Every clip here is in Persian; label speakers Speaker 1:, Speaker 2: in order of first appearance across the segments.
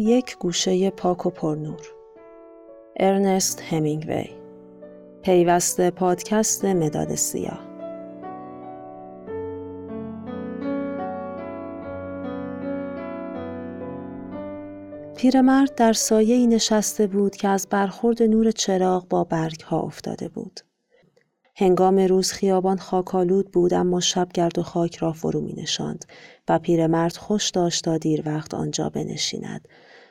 Speaker 1: یک گوشه پاک و پرنور. ارنست همینگوی. پیوسته پادکست مداد سیاه. پیرمرد در سایه ای نشسته بود که از برخورد نور چراغ با برگ ها افتاده بود. هنگام روز خیابان خاکالود بود اما شب گرد و خاک را فرو می نشاند و پیرمرد خوش داشت تا دیر وقت آنجا بنشیند.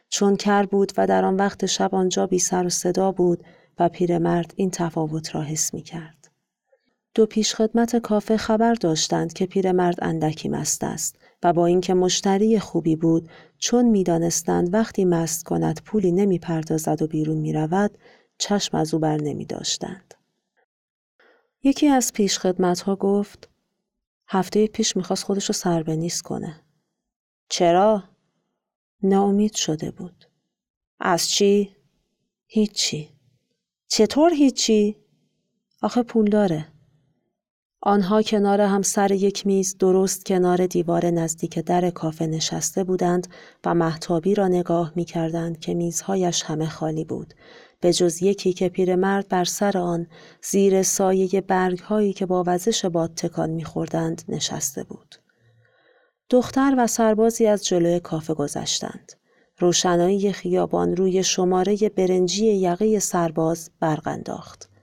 Speaker 1: چون کر بود و در آن وقت شب آنجا بی سر و صدا بود و پیرمرد این تفاوت را حس می کرد. دو پیشخدمت کافه خبر داشتند که پیرمرد اندکی مست است و با اینکه مشتری خوبی بود چون می‌دانستند وقتی مست کند پولی نمی پردازد و بیرون می رود چشم از او بر نمی داشتند. یکی از پیش خدمت ها گفت هفته پیش می‌خواست خودشو سربنیز کنه. چرا؟ ناامید شده بود. از چی؟ هیچی. چطور هیچی؟ آخه پول داره. آنها کنار هم سر یک میز درست کنار دیوار نزدیک در کافه نشسته بودند و محتابی را نگاه می کردند که میزهایش همه خالی بود. به جز یکی که پیرمرد بر سر آن زیر سایه برگ هایی که با وزش باد تکان میخوردند نشسته بود. دختر و سربازی از جلوی کافه گذشتند. روشنایی خیابان روی شماره برنجی یقه سرباز برق انداخت.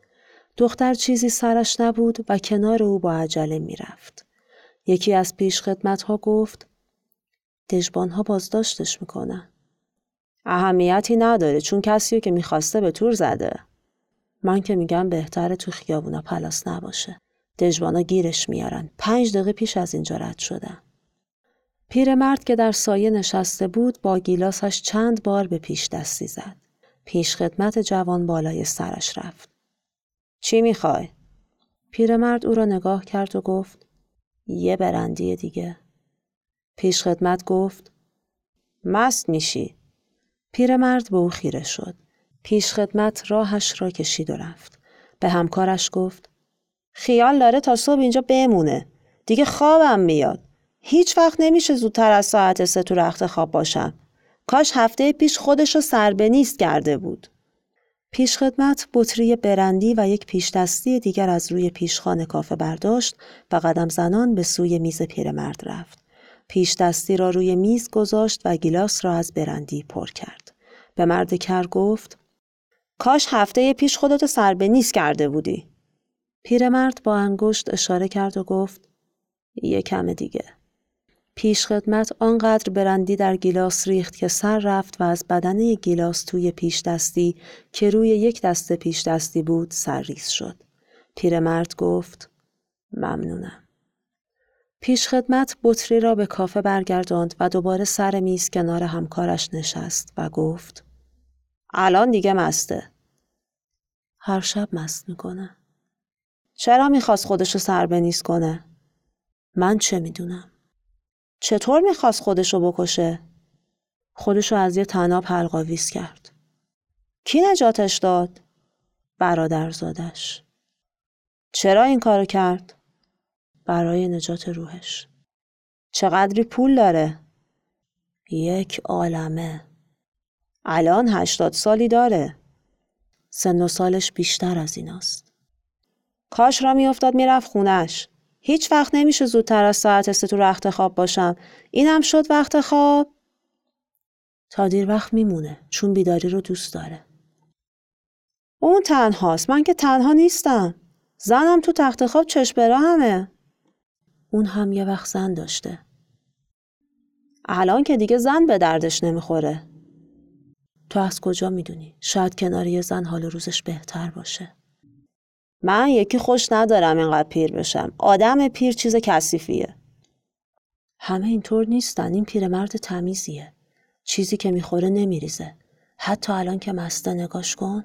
Speaker 1: دختر چیزی سرش نبود و کنار او با عجله می‌رفت. یکی از پیش خدمت ها گفت دژبان ها بازداشتش می‌کنن. اهمیتی نداره چون کسی که می‌خواسته به تور زده. من که میگم بهتره تو خیابونا پلاس نباشه. دژبانا گیرش میارن. پنج دقیقه پیش از اینجا رد شدم. پیرمرد که در سایه نشسته بود با گیلاسش چند بار به پیش دستی زد. پیش خدمت جوان بالای سرش رفت. چی می‌خوای؟ پیرمرد او را نگاه کرد و گفت یه برندی دیگه. پیش خدمت گفت مست میشی. پیرمرد به او خیره شد. پیش خدمت راهش را کشید و رفت. به همکارش گفت خیال داره تا صبح اینجا بمونه. دیگه خوابم میاد. هیچ وقت نمیشه زودتر از ساعت سه تو رخت خواب باشم. کاش هفته پیش خودشو سربنیست کرده بود. پیشخدمت بطری برندی و یک پیشدستی دیگر از روی پیشخانه کافه برداشت و قدم زنان به سوی میز پیرمرد رفت. پیشدستی را روی میز گذاشت و گیلاس را از برندی پر کرد. به مرد کر گفت کاش هفته پیش خودتو سربنیز کرده بودی. پیرمرد با انگشت اشاره کرد و گفت یه کم دیگه. پیشخدمت آنقدر برندی در گیلاس ریخت که سر رفت و از بدنه گیلاس توی پیش دستی که روی یک دست پیش دستی بود سرریز شد. پیرمرد گفت ممنونم. پیشخدمت بطری را به کافه برگرداند و دوباره سر میز کنار همکارش نشست و گفت الان دیگه مسته. هر شب مست می‌کنه. چرا می‌خواست خودشو سربنیز کنه؟ من چه می‌دونم؟ چطور می‌خواست خودشو بکشه؟ خودشو از یه تناب حلقاویز کرد. کی نجاتش داد؟ برادرزادش. چرا این کارو کرد؟ برای نجات روحش. چقدری پول داره؟ یک عالمه. الان هشتاد سالی داره. سن و سالش بیشتر از ایناست. کاش را میافتاد می‌رفت خونش. هیچ وقت نمیشه زودتر از ساعت سه تو رخت خواب باشم. اینم شد وقت خواب. تا دیر وقت میمونه چون بیداری رو دوست داره. اون تنهاست. من که تنها نیستم. زنم تو تخت خواب چشم همه. اون هم یه وقت زن داشته. الان که دیگه زن به دردش نمی‌خوره. تو از کجا می‌دونی؟ شاید کنار یه زن حال روزش بهتر باشه. من یکی خوش ندارم اینقدر پیر بشم. آدم پیر چیز کثیفیه. همه اینطور نیستن. این پیرمرد تمیزیه. چیزی که می‌خوره نمیریزه. حتی الان که مسته نگاش کن.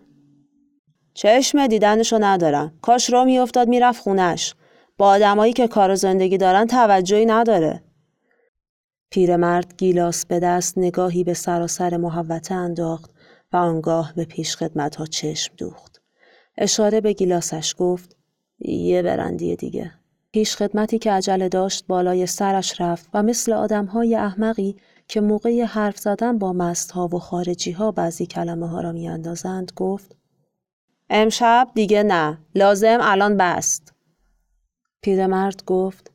Speaker 1: چشم دیدنشو ندارم. کاش را میافتاد می‌رفت خونش. با آدمایی که کار و زندگی دارن توجهی نداره. پیرمرد گیلاس به دست نگاهی به سراسر محوته انداخت و آنگاه به پیش خدمت ها چشم دوخت. اشاره به گیلاسش گفت یه برندی دیگه. پیش خدمتی که عجله داشت بالای سرش رفت و مثل آدمهای احمقی که موقع حرف زدن با مستها و خارجی ها بعضی کلمه ها را میاندازند گفت امشب دیگه نه لازم الان بست. پیرمرد گفت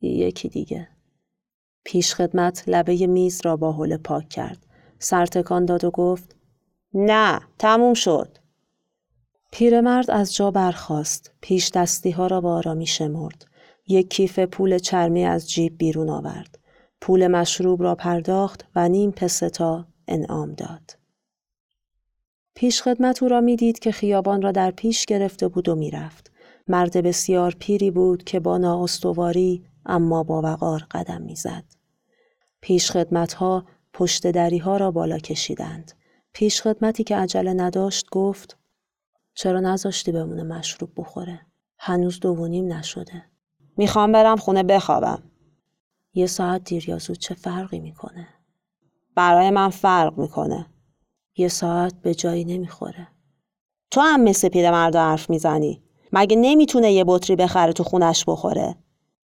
Speaker 1: یکی دیگه. پیش خدمت لبه میز را با حوله پاک کرد. سرتکان داد و گفت نه تموم شد. پیرمرد از جا برخاست. پیش دستی ها را با آرامی شمرد. یک کیف پول چرمی از جیب بیرون آورد. پول مشروب را پرداخت و نیم پستا انعام داد. پیش خدمت او را می‌دید که خیابان را در پیش گرفته بود و می‌رفت. مرد بسیار پیری بود که با نااستواری اما با وقار قدم می‌زد. پیش خدمت ها پشت دری ها را بالا کشیدند. پیش خدمتی که عجله نداشت گفت چرا نذاشتی بمونه مشروب بخوره؟ هنوز دو و نیم نشده. می‌خوام برم خونه بخوابم. یه ساعت دیر یا زود چه فرقی می‌کنه؟ برای من فرق می‌کنه. یه ساعت به جایی نمی‌خوره. تو هم مثل پیرمرد حرف می‌زنی. مگه نمی‌تونه یه بطری بخره تو خونش بخوره؟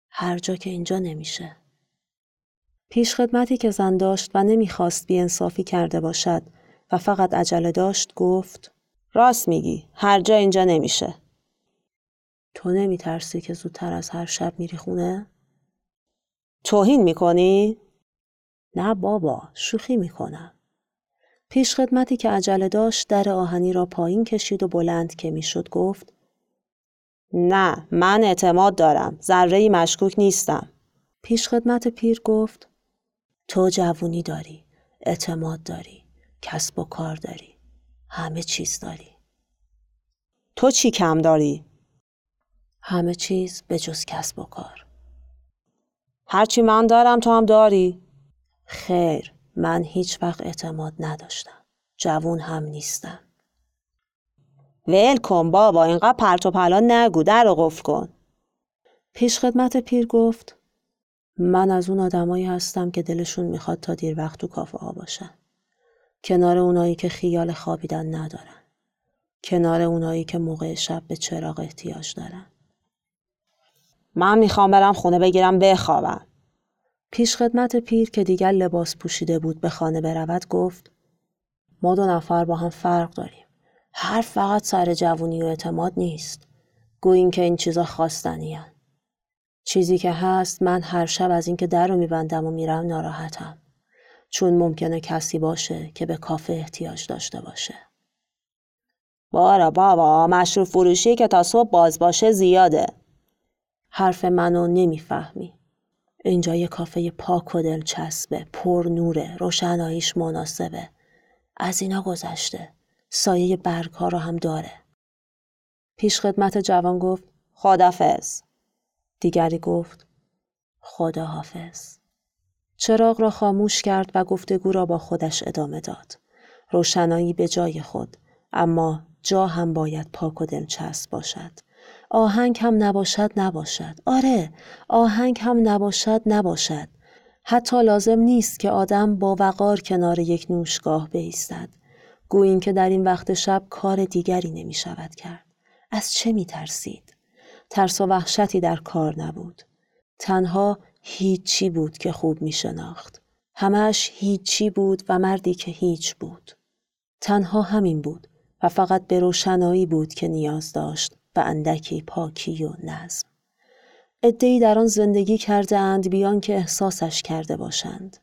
Speaker 1: هر جا که اینجا نمیشه. پیش خدمتی که زن داشت و نمی‌خواست بیانصافی کرده باشد و فقط عجله داشت گفت راست میگی. هر جا اینجا نمیشه. تو نمیترسی که زودتر از هر شب میری خونه؟ توهین می‌کنی؟ نه بابا شوخی می‌کنم. پیش خدمتی که عجله داشت در آهنی را پایین کشید و بلند که می‌شد گفت نه من اعتماد دارم. ذره مشکوک نیستم. پیش خدمت پیر گفت تو جوونی داری اعتماد داری کسب و کار داری. همه چیز داری. تو چی کم داری؟ همه چیز به جز کسب و کار. هرچی من دارم تو هم داری؟ خیر من هیچ وقت اعتماد نداشتم. جوون هم نیستم. ول کن بابا اینقدر پرت و پلا نگو در رو قفل کن. پیش خدمت پیر گفت من از اون آدمایی هستم که دلشون می‌خواد تا دیر وقت تو کافه ها باشن. کنار اونایی که خیال خوابیدن ندارن. کنار اونایی که موقع شب به چراغ احتیاج دارن. من می‌خوام برم خونه بگیرم بخوابم. پیش خدمت پیر که دیگر لباس پوشیده بود به خانه برود گفت ما دو نفر با هم فرق داریم. حرف فقط سر جوونی و اعتماد نیست. گوییم که این چیزا خواستنی چیزی که هست من هر شب از اینکه در رو میبندم و میرم ناراحتم. چون ممکنه کسی باشه که به کافه احتیاج داشته باشه. بارا بابا مشروب فروشی که تا صبح باز باشه زیاده. حرف منو نمی‌فهمی. اینجا یه کافه پاک و دلچسبه پر نوره روشناییش مناسبه. از اینا گذشته. سایه برگ رو هم داره. پیش خدمت جوان گفت خدافز دیگری گفت خدا حافظ چراغ را خاموش کرد و گفتگو را با خودش ادامه داد. روشنایی به جای خود اما جا هم باید پاک و دلچسب باشد. آهنگ هم نباشد نباشد. آره آهنگ هم نباشد نباشد. حتی لازم نیست که آدم با وقار کنار یک نوشگاه بیستد. گوییم که در این وقت شب کار دیگری نمی شود کرد. از چه می ترسید؟ ترس و وحشتی در کار نبود. تنها هیچی بود که خوب می شناخت همش هیچی بود و مردی که هیچ بود تنها همین بود و فقط به روشنایی بود که نیاز داشت و اندکی پاکی و نظم. ادهی در آن زندگی کرده اند بیان که احساسش کرده باشند.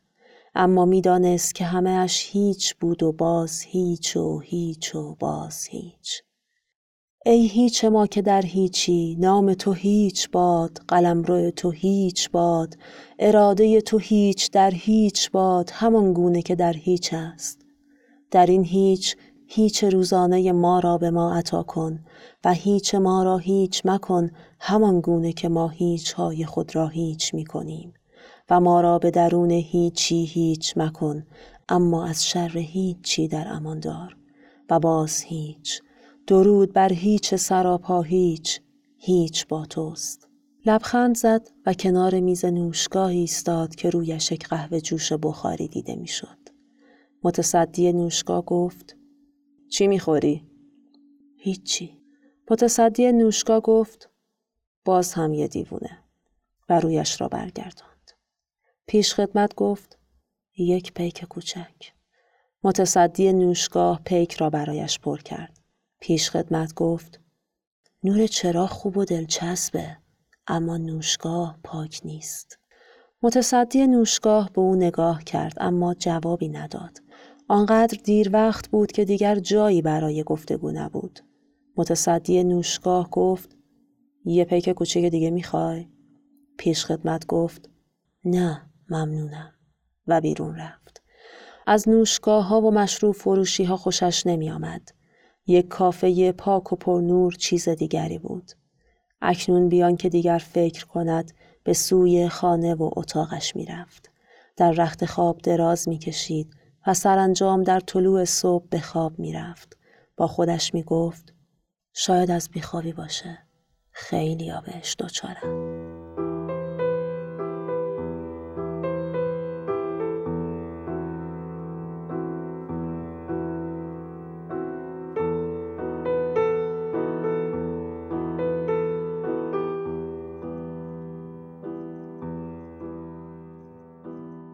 Speaker 1: اما می‌دانست که همهش هیچ بود و باز هیچ و هیچ و باز هیچ. ای هیچ ما که در هیچی نام تو هیچ باد قلم روی تو هیچ باد اراده تو هیچ در هیچ باد همان گونه که در هیچ است. در این هیچ هیچ روزانه ما را به ما عطا کن و هیچ ما را هیچ مکن همان گونه که ما هیچ های خود را هیچ می کنیم و ما را به درون هیچی هیچ مکن اما از شر هیچی در امان دار و باز هیچ. درود بر هیچ سراپا هیچ هیچ با توست لبخند زد و کنار میز نوشگاهی ایستاد که رویش یک قهوه جوش بخاری دیده می‌شد متصدی نوشگاه گفت چی می‌خوری؟ هیچی. متصدی نوشگاه گفت باز هم یه دیوونه و رویش را برگرداند. پیش خدمت گفت یک پیک کوچک متصدی نوشگاه پیک را برایش پر کرد پیش خدمت گفت نور چراغ خوب و دلچسبه اما نوشگاه پاک نیست متصدی نوشگاه به او نگاه کرد اما جوابی نداد آنقدر دیر وقت بود که دیگر جایی برای گفتگو نبود متصدی نوشگاه گفت یه پیک کوچک دیگه می‌خوای؟ پیش خدمت گفت نه ممنونم و بیرون رفت. از نوشگاه ها و مشروب فروشی ها خوشش نمی آمد. یک کافه پاک و پرنور چیز دیگری بود. اکنون بیان که دیگر فکر کند به سوی خانه و اتاقش می رفت. در رخت خواب دراز می کشید و سرانجام در طلوع صبح به خواب می رفت. با خودش می گفت شاید از بیخوابی باشه. خیلی آبش دوچارم.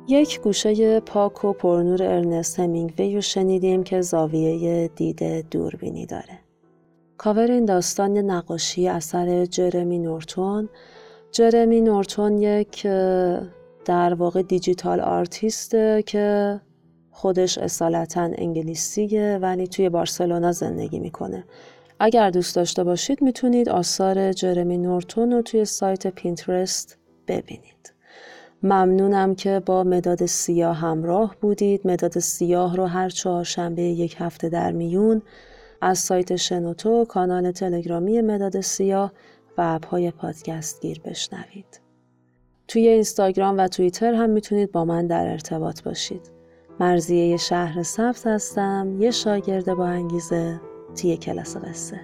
Speaker 1: یک گوشه پاک و پرنور ارنست همینگوی رو شنیدیم که زاویه دید دوربینی داره. کاور این داستان نقاشی اثر جرمی نورتون. جرمی نورتون یک در واقع digital artist ه که خودش اصالتا انگلیسیه ولی توی بارسلونا زندگی می‌کنه. اگر دوست داشته باشید می‌تونید آثار جرمی نورتون رو توی سایت پینترست ببینید. ممنونم که با مداد سیاه همراه بودید. مداد سیاه رو هر چهارشنبه یک هفته در میون از سایت شنوتو، کانال تلگرامی مداد سیاه و اپهای پادکست گیر بشنوید. توی اینستاگرام و توییتر هم می‌تونید با من در ارتباط باشید. مرزیه شهر سبز هستم، یه شاگرد با انگیزه توی کلاس قصه.